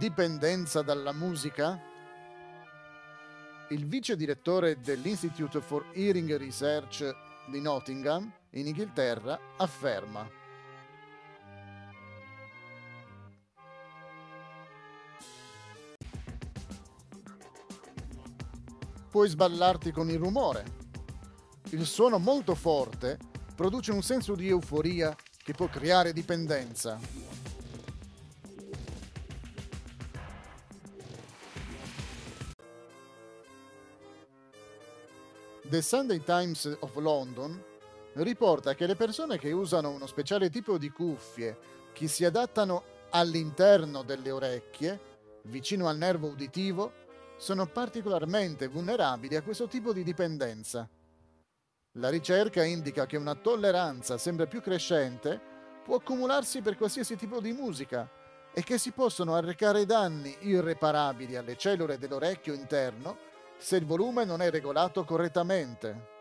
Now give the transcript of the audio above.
Dipendenza dalla musica? Il vice direttore dell'Institute for Hearing Research di Nottingham, in Inghilterra, afferma Puoi sballarti con il rumore. Il suono molto forte produce un senso di euforia che può creare dipendenza. The Sunday Times of London riporta che le persone che usano uno speciale tipo di cuffie che si adattano all'interno delle orecchie, vicino al nervo uditivo, sono particolarmente vulnerabili a questo tipo di dipendenza. La ricerca indica che una tolleranza sempre più crescente può accumularsi per qualsiasi tipo di musica e che si possono arrecare danni irreparabili alle cellule dell'orecchio interno se il volume non è regolato correttamente.